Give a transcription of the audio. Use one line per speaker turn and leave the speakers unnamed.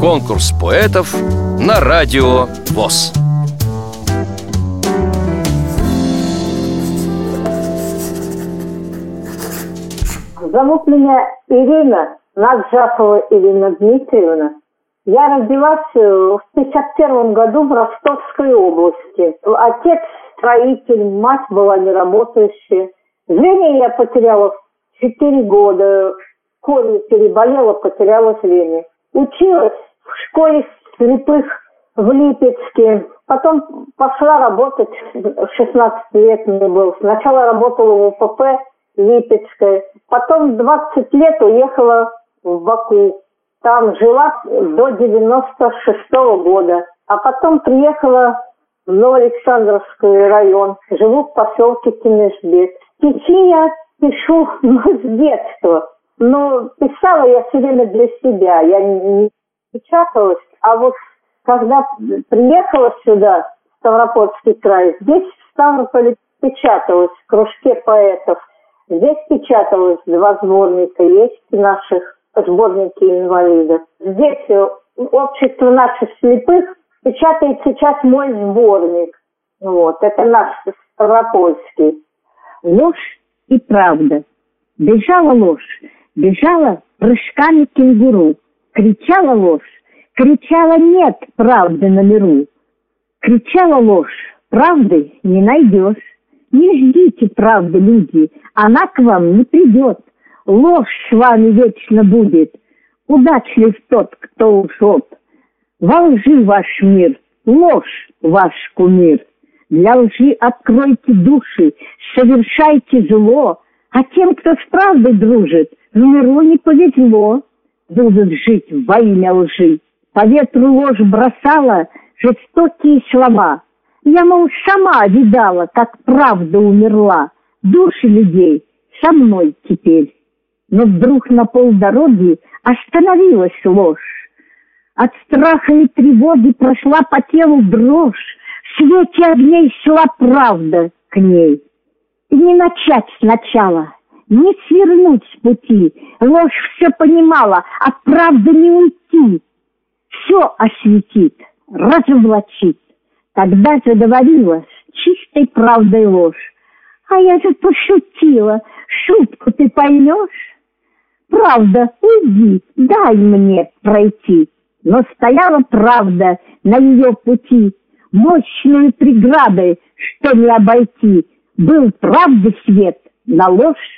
Конкурс поэтов на радио ВОЗ.
Зовут меня Ирина Наджапова Ирина Дмитриевна. Я родилась э, в 51 году в Ростовской области. Отец строитель, мать была неработающая. Зрение я потеряла в 4 года. Корень переболела, потеряла зрение. Училась школе слепых в Липецке. Потом пошла работать, 16 лет мне было. Сначала работала в УПП Липецкой. Потом 20 лет уехала в Баку. Там жила до 96 -го года. А потом приехала в Новоалександровский район. Живу в поселке Кенешбек. Стихи я пишу ну, с детства. Но писала я все время для себя. Я не печаталась. А вот когда приехала сюда, в Ставропольский край, здесь в Ставрополе печаталась в кружке поэтов. Здесь печаталось два сборника, есть наших сборники инвалидов. Здесь э, общество наших слепых печатает сейчас мой сборник. Вот, это наш Ставропольский.
Ложь и правда. Бежала ложь, бежала прыжками кенгуру. Кричала ложь, кричала нет правды на миру. Кричала ложь, правды не найдешь. Не ждите правды, люди, она к вам не придет. Ложь с вами вечно будет. Удачлив тот, кто лжет. Во лжи ваш мир, ложь ваш кумир. Для лжи откройте души, совершайте зло, а тем, кто с правдой дружит, в миру не повезло. Будут жить во имя лжи. По ветру ложь бросала жестокие слова. Я, мол, сама видала, как правда умерла. Души людей со мной теперь. Но вдруг на полдороги остановилась ложь. От страха и тревоги прошла по телу дрожь. В свете огней шла правда к ней. И не начать сначала, не свернуть с пути. Ложь все понимала, а правда не уйти. Все осветит, разоблачит. Тогда заговорила чистой правдой ложь. А я же пошутила, шутку ты поймешь? Правда, уйди, дай мне пройти. Но стояла правда на ее пути, мощные преграды, что не обойти. Был правды свет, на ложь